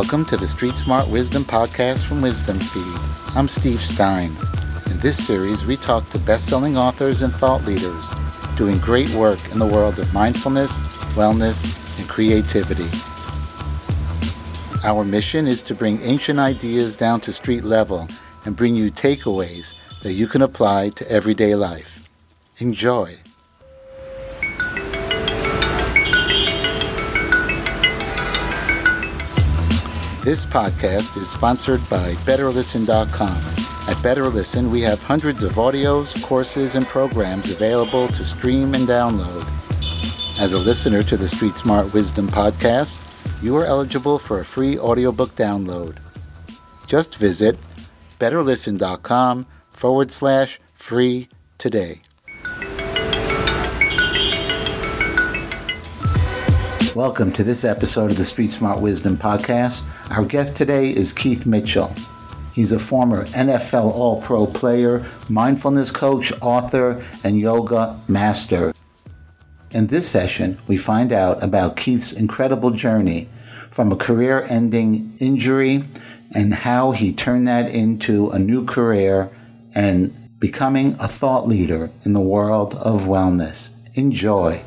Welcome to the Street Smart Wisdom Podcast from Wisdom Feed. I'm Steve Stein. In this series, we talk to best selling authors and thought leaders doing great work in the world of mindfulness, wellness, and creativity. Our mission is to bring ancient ideas down to street level and bring you takeaways that you can apply to everyday life. Enjoy. This podcast is sponsored by BetterListen.com. At BetterListen, we have hundreds of audios, courses, and programs available to stream and download. As a listener to the Street Smart Wisdom podcast, you are eligible for a free audiobook download. Just visit betterlisten.com forward slash free today. Welcome to this episode of the Street Smart Wisdom Podcast. Our guest today is Keith Mitchell. He's a former NFL All Pro player, mindfulness coach, author, and yoga master. In this session, we find out about Keith's incredible journey from a career ending injury and how he turned that into a new career and becoming a thought leader in the world of wellness. Enjoy.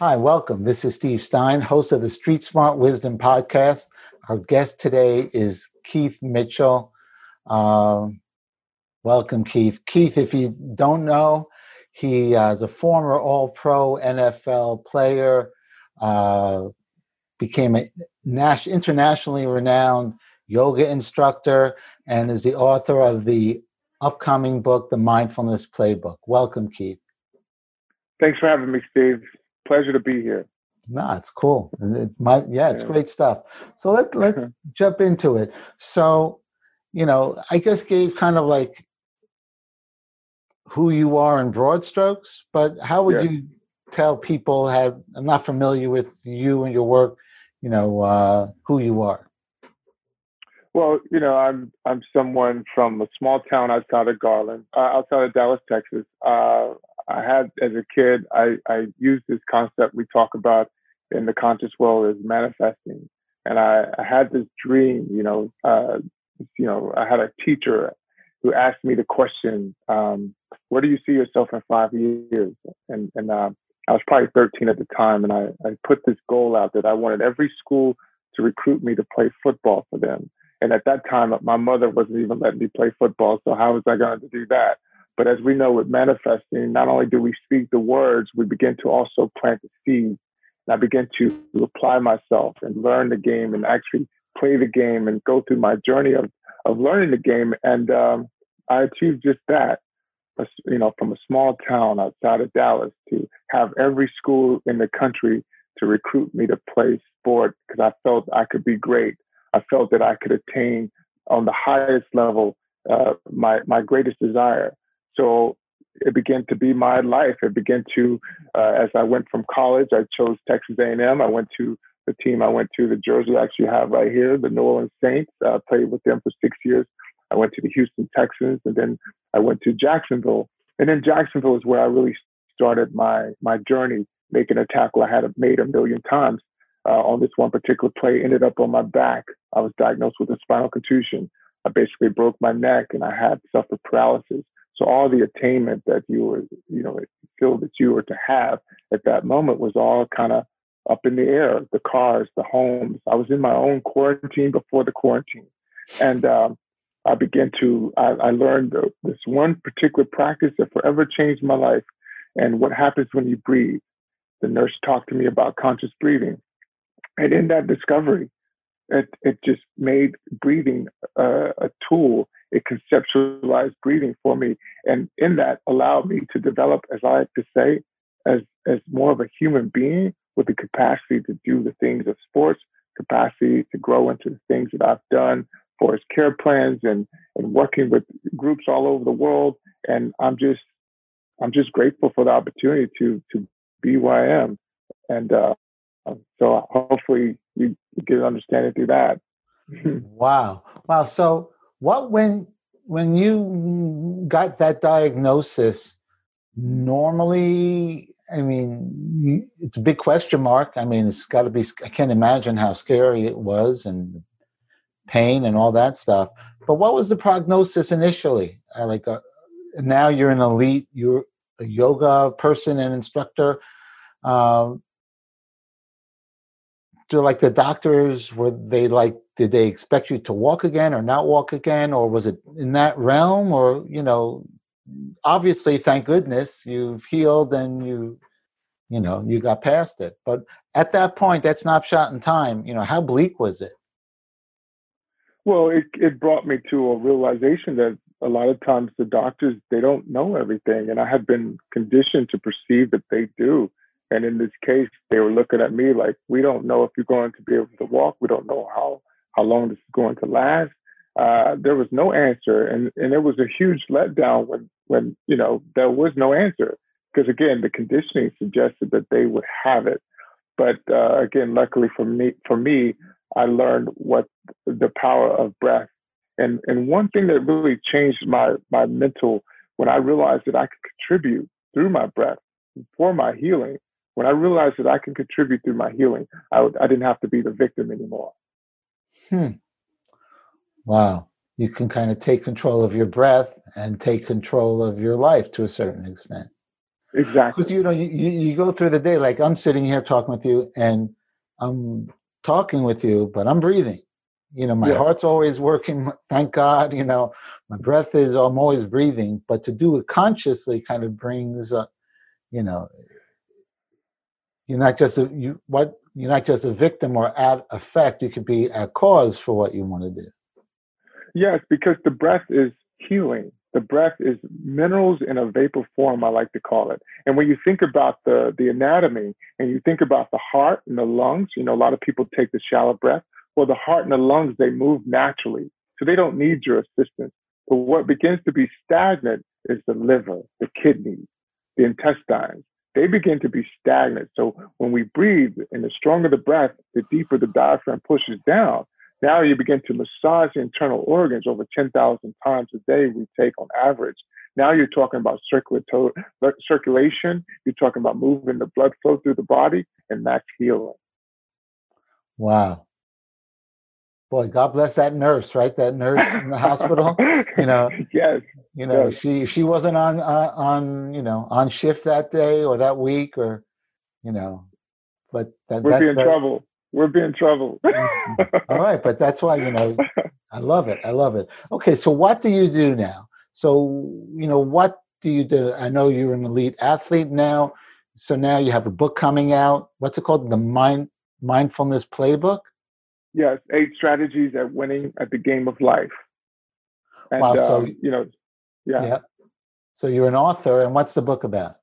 Hi, welcome. This is Steve Stein, host of the Street Smart Wisdom podcast. Our guest today is Keith Mitchell. Um, welcome, Keith. Keith, if you don't know, he uh, is a former All Pro NFL player, uh, became a internationally renowned yoga instructor, and is the author of the upcoming book, The Mindfulness Playbook. Welcome, Keith. Thanks for having me, Steve pleasure to be here. No, it's cool. It might, yeah, it's yeah. great stuff. So let let's jump into it. So, you know, I guess gave kind of like who you are in broad strokes, but how would yeah. you tell people have I'm not familiar with you and your work, you know, uh, who you are? Well, you know, I'm I'm someone from a small town outside of Garland, uh, outside of Dallas, Texas. Uh, I had as a kid, I, I used this concept we talk about in the conscious world as manifesting. And I, I had this dream, you know, uh, you know, I had a teacher who asked me the question, um, where do you see yourself in five years? And, and uh, I was probably 13 at the time. And I, I put this goal out that I wanted every school to recruit me to play football for them. And at that time, my mother wasn't even letting me play football. So how was I going to do that? But as we know with manifesting, not only do we speak the words, we begin to also plant the seeds. And I begin to apply myself and learn the game and actually play the game and go through my journey of, of learning the game. And um, I achieved just that. You know, from a small town outside of Dallas to have every school in the country to recruit me to play sport because I felt I could be great. I felt that I could attain on the highest level uh, my my greatest desire. So it began to be my life. It began to, uh, as I went from college, I chose Texas A&M. I went to the team I went to, the jersey I actually have right here, the New Orleans Saints. Uh, played with them for six years. I went to the Houston Texans, and then I went to Jacksonville. And then Jacksonville is where I really started my my journey, making a tackle I had made a million times. Uh, on this one particular play, ended up on my back. I was diagnosed with a spinal contusion. I basically broke my neck, and I had suffered paralysis. So all the attainment that you were, you know, feel that you were to have at that moment was all kind of up in the air. The cars, the homes. I was in my own quarantine before the quarantine, and um, I began to. I, I learned this one particular practice that forever changed my life. And what happens when you breathe? The nurse talked to me about conscious breathing, and in that discovery, it it just made breathing uh, a tool it conceptualized breathing for me, and in that allowed me to develop, as I like to say, as as more of a human being with the capacity to do the things of sports, capacity to grow into the things that I've done for his care plans and and working with groups all over the world. And I'm just I'm just grateful for the opportunity to to be where I am. And uh, so hopefully you, get an understanding through that. wow. Wow. So what when when you got that diagnosis, normally, I mean, it's a big question mark. I mean, it's got to be. I can't imagine how scary it was and pain and all that stuff. But what was the prognosis initially? Uh, like, uh, now you're an elite. You're a yoga person and instructor. Um, do like the doctors were they like did they expect you to walk again or not walk again or was it in that realm or you know obviously thank goodness you've healed and you you know you got past it. But at that point that snapshot in time. You know how bleak was it? Well it, it brought me to a realization that a lot of times the doctors they don't know everything and i had been conditioned to perceive that they do. And in this case they were looking at me like we don't know if you're going to be able to walk. We don't know how how long this is going to last. Uh, there was no answer and and it was a huge letdown when when you know there was no answer. Because again the conditioning suggested that they would have it. But uh, again luckily for me for me i learned what the power of breath. And and one thing that really changed my my mental when I realized that I could contribute through my breath for my healing, when I realized that I can contribute through my healing, I, didn't have to be the victim anymore. Hmm. Wow. You can kind of take control of your breath and take control of your life to a certain extent. Exactly. Because you know, you, you go through the day like I'm sitting here talking with you and I'm talking with you, but I'm breathing you know my yeah. heart's always working thank god you know my breath is i'm always breathing but to do it consciously kind of brings uh, you know you're not just a you what you're not just a victim or at effect you could be a cause for what you want to do yes because the breath is healing the breath is minerals in a vapor form i like to call it and when you think about the the anatomy and you think about the heart and the lungs you know a lot of people take the shallow breath well, the heart and the lungs, they move naturally. So they don't need your assistance. But what begins to be stagnant is the liver, the kidneys, the intestines. They begin to be stagnant. So when we breathe, and the stronger the breath, the deeper the diaphragm pushes down. Now you begin to massage the internal organs over 10,000 times a day we take on average. Now you're talking about circulation, you're talking about moving the blood flow through the body, and that's healing. Wow boy, God bless that nurse, right? That nurse in the hospital. You know, yes. You know, yes. she she wasn't on uh, on you know on shift that day or that week or you know, but that, we're being trouble. We're being trouble. Mm-hmm. All right, but that's why you know, I love it. I love it. Okay, so what do you do now? So you know, what do you do? I know you're an elite athlete now. So now you have a book coming out. What's it called? The Mind Mindfulness Playbook. Yes, eight strategies at winning at the game of life. And, wow. So um, you know, yeah. yeah. So you're an author, and what's the book about?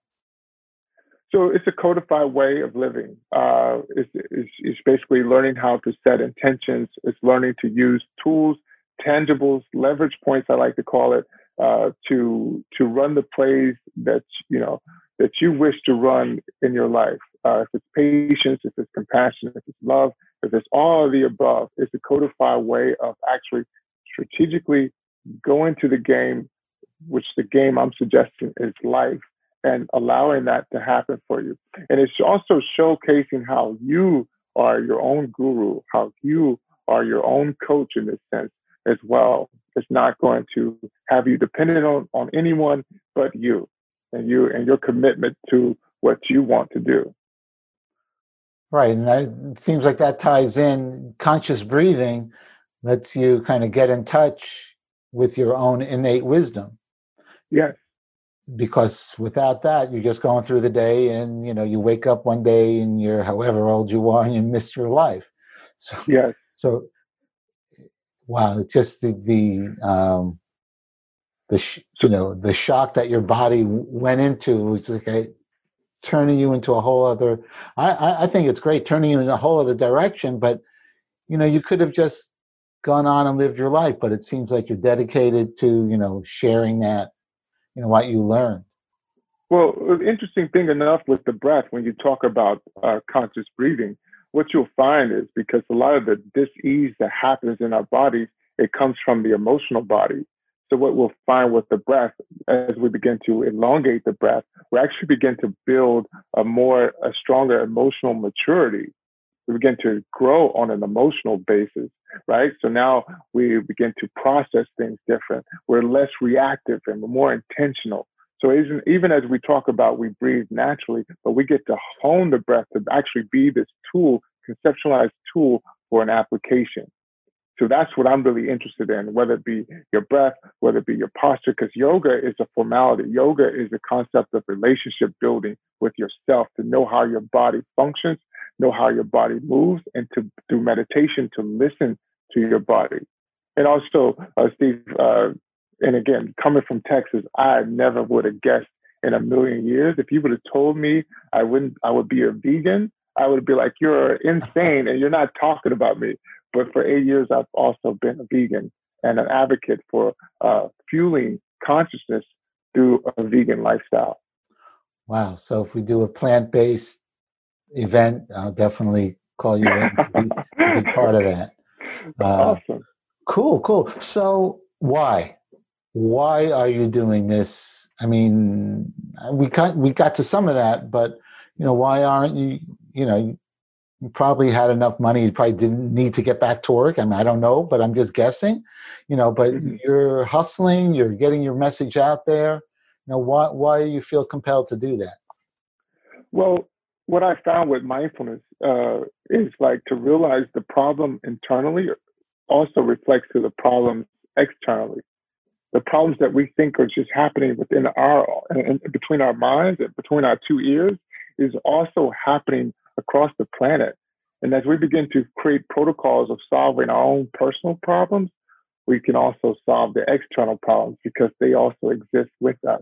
So it's a codified way of living. Uh, it's, it's, it's basically learning how to set intentions. It's learning to use tools, tangibles, leverage points. I like to call it uh, to to run the plays that you know that you wish to run in your life. Uh, if it's patience, if it's compassion, if it's love, if it's all of the above, it's a codified way of actually strategically going to the game, which the game I'm suggesting is life, and allowing that to happen for you. And it's also showcasing how you are your own guru, how you are your own coach in this sense as well. It's not going to have you dependent on, on anyone but you and you and your commitment to what you want to do. Right, and that, it seems like that ties in conscious breathing lets you kind of get in touch with your own innate wisdom. Yes. Because without that, you're just going through the day, and you know you wake up one day and you're however old you are, and you miss your life. So yes. So wow, it's just the the um, the sh- you know the shock that your body went into was like a, turning you into a whole other I, I think it's great turning you in a whole other direction but you know you could have just gone on and lived your life but it seems like you're dedicated to you know sharing that you know what you learned. Well interesting thing enough with the breath when you talk about uh, conscious breathing what you'll find is because a lot of the dis-ease that happens in our bodies it comes from the emotional body. So what we'll find with the breath, as we begin to elongate the breath, we actually begin to build a more, a stronger emotional maturity. We begin to grow on an emotional basis, right? So now we begin to process things different. We're less reactive and we're more intentional. So even, even as we talk about we breathe naturally, but we get to hone the breath to actually be this tool, conceptualized tool for an application. So that's what I'm really interested in, whether it be your breath, whether it be your posture, because yoga is a formality. Yoga is a concept of relationship building with yourself to know how your body functions, know how your body moves, and to do meditation to listen to your body. And also, uh, Steve, uh, and again, coming from Texas, I never would have guessed in a million years if you would have told me I wouldn't, I would be a vegan. I would be like, you're insane, and you're not talking about me. But for eight years, I've also been a vegan and an advocate for uh, fueling consciousness through a vegan lifestyle. Wow. So if we do a plant based event, I'll definitely call you in to be, to be part of that. Uh, awesome. Cool, cool. So why? Why are you doing this? I mean, we got we got to some of that, but you know, why aren't you? You know, probably had enough money you probably didn't need to get back to work. I mean i don't know but i'm just guessing you know but mm-hmm. you're hustling you're getting your message out there. You know why why you feel compelled to do that? Well what i found with mindfulness uh, is like to realize the problem internally also reflects to the problems externally. The problems that we think are just happening within our and between our minds and between our two ears is also happening across the planet. And as we begin to create protocols of solving our own personal problems, we can also solve the external problems because they also exist with us.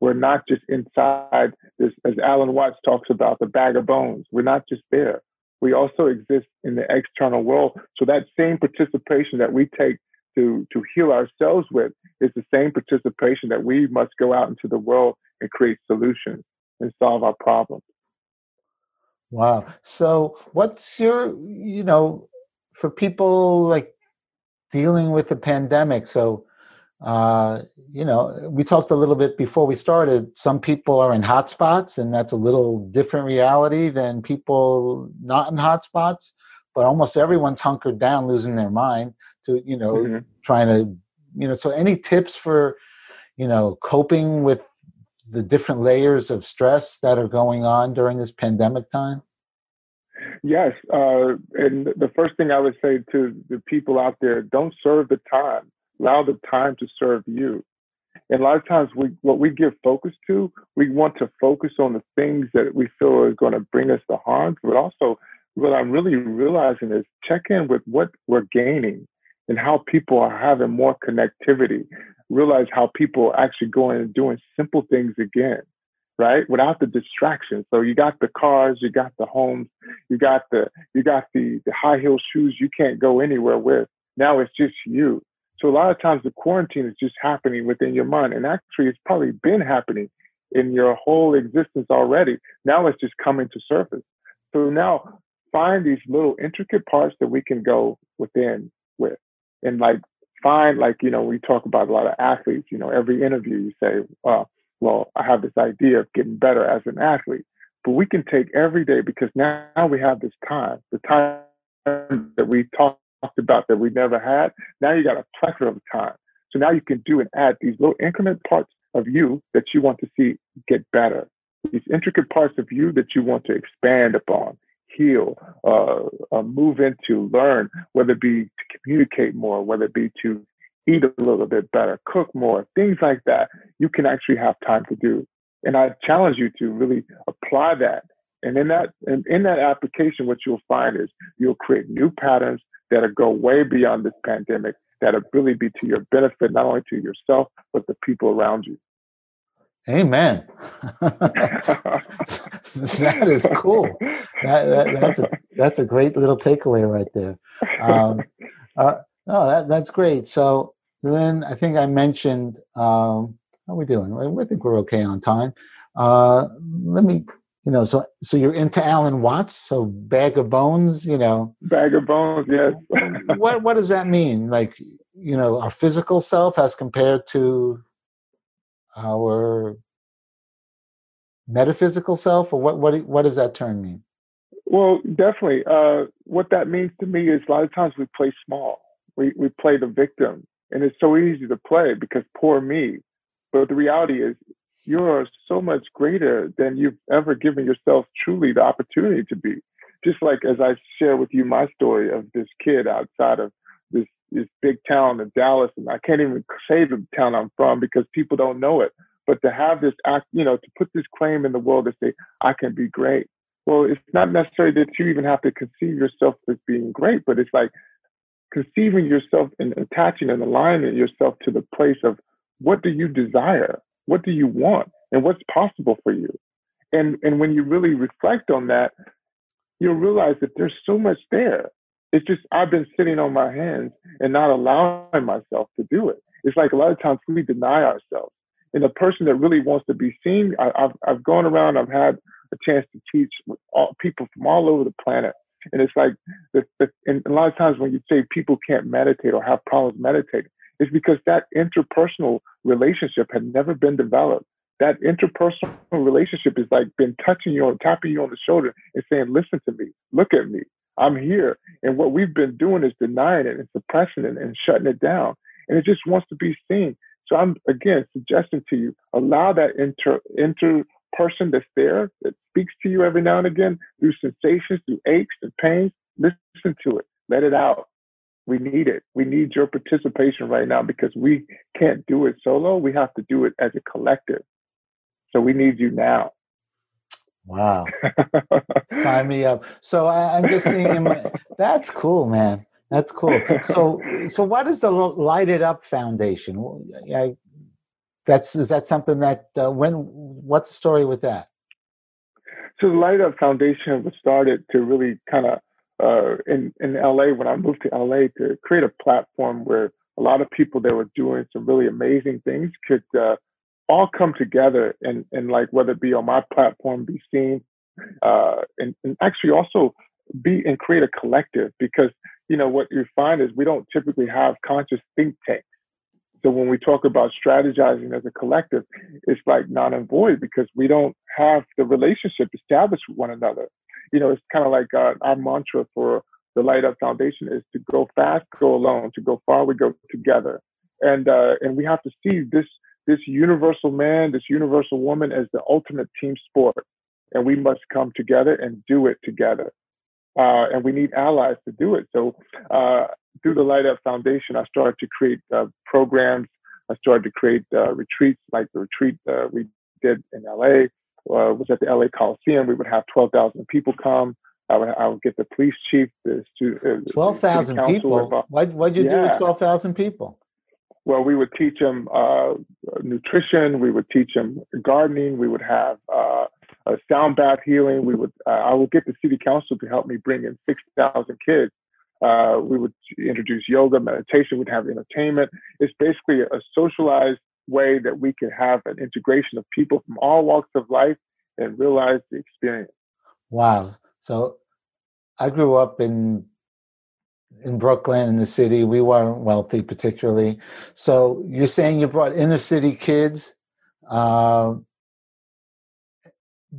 We're not just inside this, as Alan Watts talks about, the bag of bones. We're not just there. We also exist in the external world. So that same participation that we take to, to heal ourselves with is the same participation that we must go out into the world and create solutions and solve our problems. Wow. So, what's your, you know, for people like dealing with the pandemic? So, uh, you know, we talked a little bit before we started. Some people are in hotspots, and that's a little different reality than people not in hotspots. But almost everyone's hunkered down, losing their mind to, you know, mm-hmm. trying to, you know. So, any tips for, you know, coping with the different layers of stress that are going on during this pandemic time? Yes. Uh, and the first thing I would say to the people out there don't serve the time, allow the time to serve you. And a lot of times, we, what we give focus to, we want to focus on the things that we feel are going to bring us the harm. But also, what I'm really realizing is check in with what we're gaining and how people are having more connectivity realize how people are actually going and doing simple things again, right? Without the distractions. So you got the cars, you got the homes, you got the you got the, the high heel shoes you can't go anywhere with. Now it's just you. So a lot of times the quarantine is just happening within your mind. And actually it's probably been happening in your whole existence already. Now it's just coming to surface. So now find these little intricate parts that we can go within with and like find like you know we talk about a lot of athletes you know every interview you say uh, well i have this idea of getting better as an athlete. But we can take every day because now we have this time the time that we talked about that we never had now you got a plethora of time. So now you can do and add these little increment parts of you that you want to see get better these intricate parts of you that you want to expand upon heal, uh, uh, move into, learn, whether it be to communicate more, whether it be to eat a little bit better, cook more, things like that, you can actually have time to do. And I challenge you to really apply that. And in that, in, in that application, what you'll find is you'll create new patterns that'll go way beyond this pandemic, that'll really be to your benefit, not only to yourself, but the people around you. Amen. that is cool. That, that, that's a that's a great little takeaway right there. Um, uh, no, that that's great. So then I think I mentioned. Um, how are we doing? I think we're okay on time. Uh, let me you know, so so you're into Alan Watts, so bag of bones, you know. Bag of bones, yes. what what does that mean? Like, you know, our physical self as compared to our metaphysical self, or what what what does that term mean? Well, definitely. Uh, what that means to me is a lot of times we play small. We we play the victim, and it's so easy to play because poor me. But the reality is, you're so much greater than you've ever given yourself truly the opportunity to be. Just like as I share with you my story of this kid outside of this big town of Dallas, and I can't even say the town I'm from because people don't know it. But to have this act, you know, to put this claim in the world to say I can be great. Well, it's not necessarily that you even have to conceive yourself as being great, but it's like conceiving yourself and attaching and aligning yourself to the place of what do you desire what do you want? And what's possible for you? And, and when you really reflect on that, you'll realize that there's so much there. It's just I've been sitting on my hands and not allowing myself to do it. It's like a lot of times we deny ourselves. And a person that really wants to be seen, I, have I've gone around, I've had a chance to teach all, people from all over the planet. And it's like, the, the, and a lot of times when you say people can't meditate or have problems meditating, is because that interpersonal relationship had never been developed. That interpersonal relationship is like been touching you or tapping you on the shoulder and saying, listen to me, look at me, I'm here. And what we've been doing is denying it and suppressing it and shutting it down. And it just wants to be seen. So I'm again suggesting to you, allow that inter inter person that's there that speaks to you every now and again through sensations, through aches and pains. Listen to it. Let it out. We need it. We need your participation right now because we can't do it solo. We have to do it as a collective. So we need you now. Wow. Sign me up. So I, am just seeing my, that's cool, man. That's cool. So so what is the Light It Up Foundation? I, that's is that something that uh, when what's the story with that? So the Light Up Foundation was started to really kind of uh, in in LA when I moved to LA to create a platform where a lot of people that were doing some really amazing things could uh, all come together and and like whether it be on my platform, be seen, uh, and, and actually also be and create a collective because you know what you find is we don't typically have conscious think tanks. So when we talk about strategizing as a collective, it's like non and void because we don't have the relationship established with one another you know, it's kind of like uh, our mantra for the Light Up Foundation is to go fast, go alone. To go far, we go together. And uh, and we have to see this this universal man, this universal woman as the ultimate team sport, and we must come together and do it together. Uh, and we need allies to do it. So uh, through the Light Up Foundation, I started to create uh, programs. I started to create uh, retreats, like the retreat uh, we did in LA uh, was at the LA Coliseum. We would have 12,000 people come. I would, I would get the police chief, the student. Uh, 12,000 people? What, what'd you yeah. do with 12,000 people? Well, we would teach them uh, nutrition. We would teach them gardening. We would have uh, a sound bath healing. We would. Uh, I would get the city council to help me bring in six thousand kids. Uh, we would introduce yoga, meditation. We'd have entertainment. It's basically a socialized way that we can have an integration of people from all walks of life and realize the experience. Wow. So I grew up in in Brooklyn in the city. We weren't wealthy particularly. So you're saying you brought inner city kids uh,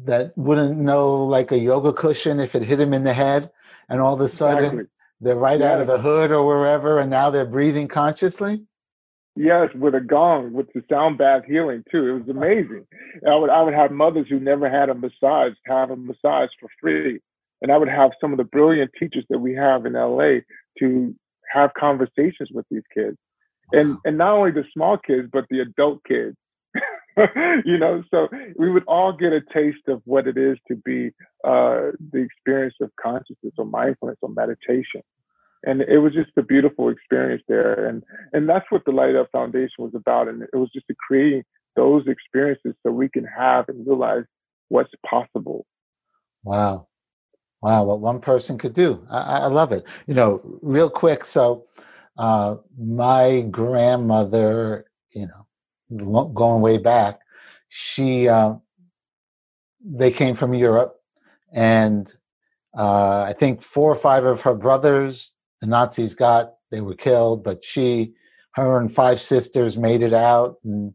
that wouldn't know like a yoga cushion if it hit them in the head, and all of a sudden exactly. they're right out of the hood or wherever, and now they're breathing consciously. Yes, with a gong, with the sound bath healing too. It was amazing. I would I would have mothers who never had a massage have a massage for free, and I would have some of the brilliant teachers that we have in LA to have conversations with these kids, and and not only the small kids but the adult kids. you know, so we would all get a taste of what it is to be uh, the experience of consciousness or mindfulness or meditation. And it was just a beautiful experience there. And and that's what the light up foundation was about. And it was just to creating those experiences so we can have and realize what's possible. Wow wow what one person could do i, I love it you know real quick so uh, my grandmother you know going way back she uh, they came from Europe, and uh, I think four or five of her brothers the Nazis got. They were killed, but she, her, and five sisters made it out. And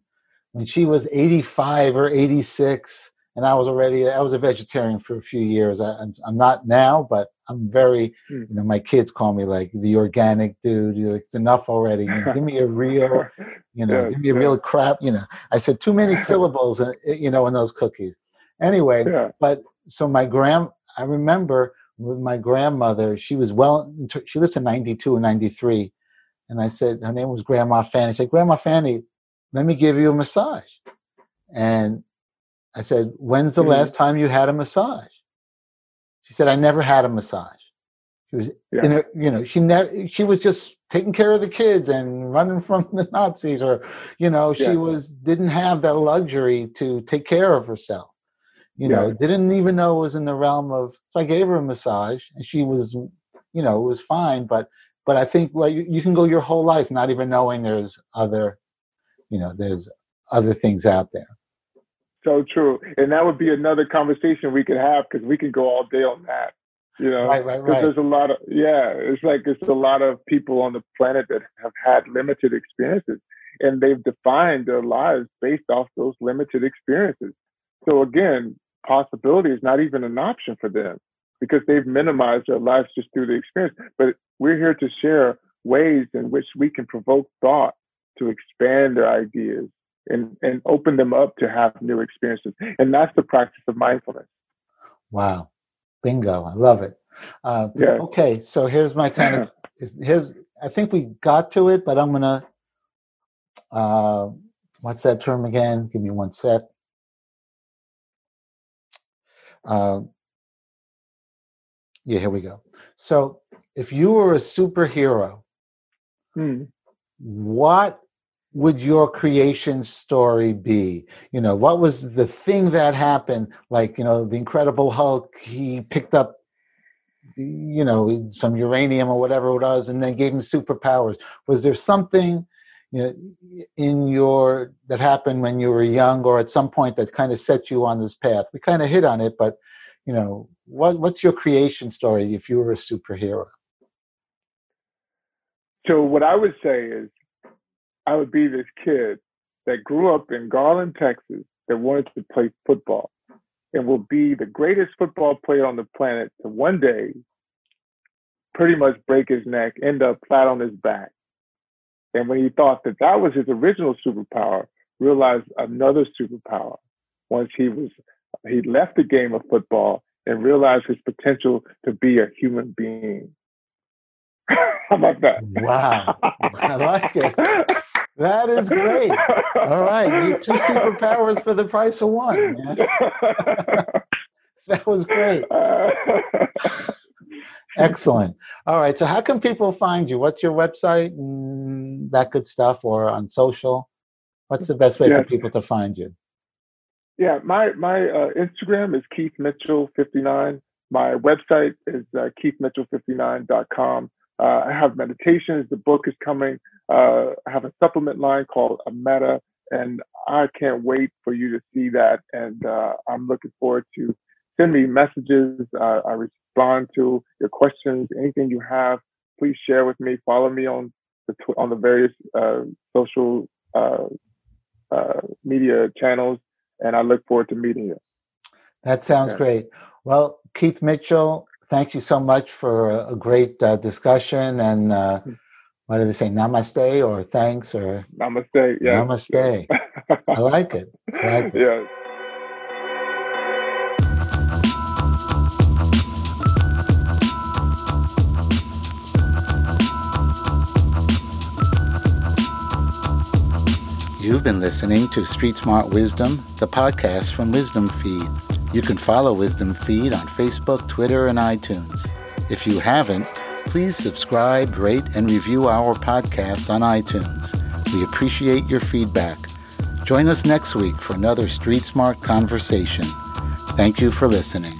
when she was 85 or 86, and I was already I was a vegetarian for a few years. I, am I'm not now, but I'm very mm. you know my kids call me like the organic dude. Like, it's enough already. You know, give me a real, you know, yeah, give me a real crap. You know, I said too many syllables. Uh, you know, in those cookies. Anyway, yeah. but so my grand I remember with my grandmother. She was well. She lived to 92 and 93, and I said her name was Grandma Fanny. I said, Grandma Fanny, let me give you a massage. And I said, When's the mm-hmm. last time you had a massage? She said, I never had a massage. She was yeah. in a, you know, she never she was just taking care of the kids and running from the Nazis or, you know, she yeah. was didn't have that luxury to take care of herself. You know, didn't even know it was in the realm of so I gave her a massage and she was you know, it was fine, but but I think well you, you can go your whole life not even knowing there's other you know, there's other things out there. So true, and that would be another conversation we could have because we could go all day on that. You know, right, right, right. There's a lot of yeah. It's like it's a lot of people on the planet that have had limited experiences, and they've defined their lives based off those limited experiences. So again, possibility is not even an option for them because they've minimized their lives just through the experience. But we're here to share ways in which we can provoke thought to expand their ideas and, and open them up to have new experiences. And that's the practice of mindfulness. Wow. Bingo. I love it. Uh, yeah. Okay. So here's my kind of, here's, I think we got to it, but I'm going to, uh, what's that term again? Give me one sec. Uh, yeah, here we go. So if you were a superhero, hmm. what would your creation story be? You know, what was the thing that happened? Like, you know, the Incredible Hulk, he picked up, you know, some uranium or whatever it was, and then gave him superpowers. Was there something, you know, in your that happened when you were young or at some point that kind of set you on this path? We kind of hit on it, but you know, what what's your creation story if you were a superhero? So what I would say is I would be this kid that grew up in Garland, Texas, that wanted to play football and will be the greatest football player on the planet to one day pretty much break his neck, end up flat on his back. And when he thought that that was his original superpower, realized another superpower once he was he left the game of football and realized his potential to be a human being. How about that? Wow, I like it. That is great. All right, you two superpowers for the price of one. that was great. Excellent. All right. So, how can people find you? What's your website and that good stuff, or on social? What's the best way for people to find you? Yeah, my my uh, Instagram is Keith Mitchell fifty nine. My website is uh, keithmitchell59.com. Uh, I have meditations. The book is coming. Uh, I have a supplement line called a Meta, and I can't wait for you to see that. And uh, I'm looking forward to send me messages. Uh, I respond to your questions. Anything you have, please share with me. Follow me on the tw- on the various uh, social uh, media channels, and I look forward to meeting you. That sounds yeah. great. Well, Keith Mitchell, thank you so much for a, great uh, discussion. And uh, what do they say? Namaste or thanks or Namaste. Yeah. Namaste. I like it. I like it. Yeah. You've been listening to Street Smart Wisdom, the podcast from Wisdom Feed. You can follow Wisdom Feed on Facebook, Twitter, and iTunes. If you haven't, please subscribe, rate, and review our podcast on iTunes. We appreciate your feedback. Join us next week for another Street Smart conversation. Thank you for listening.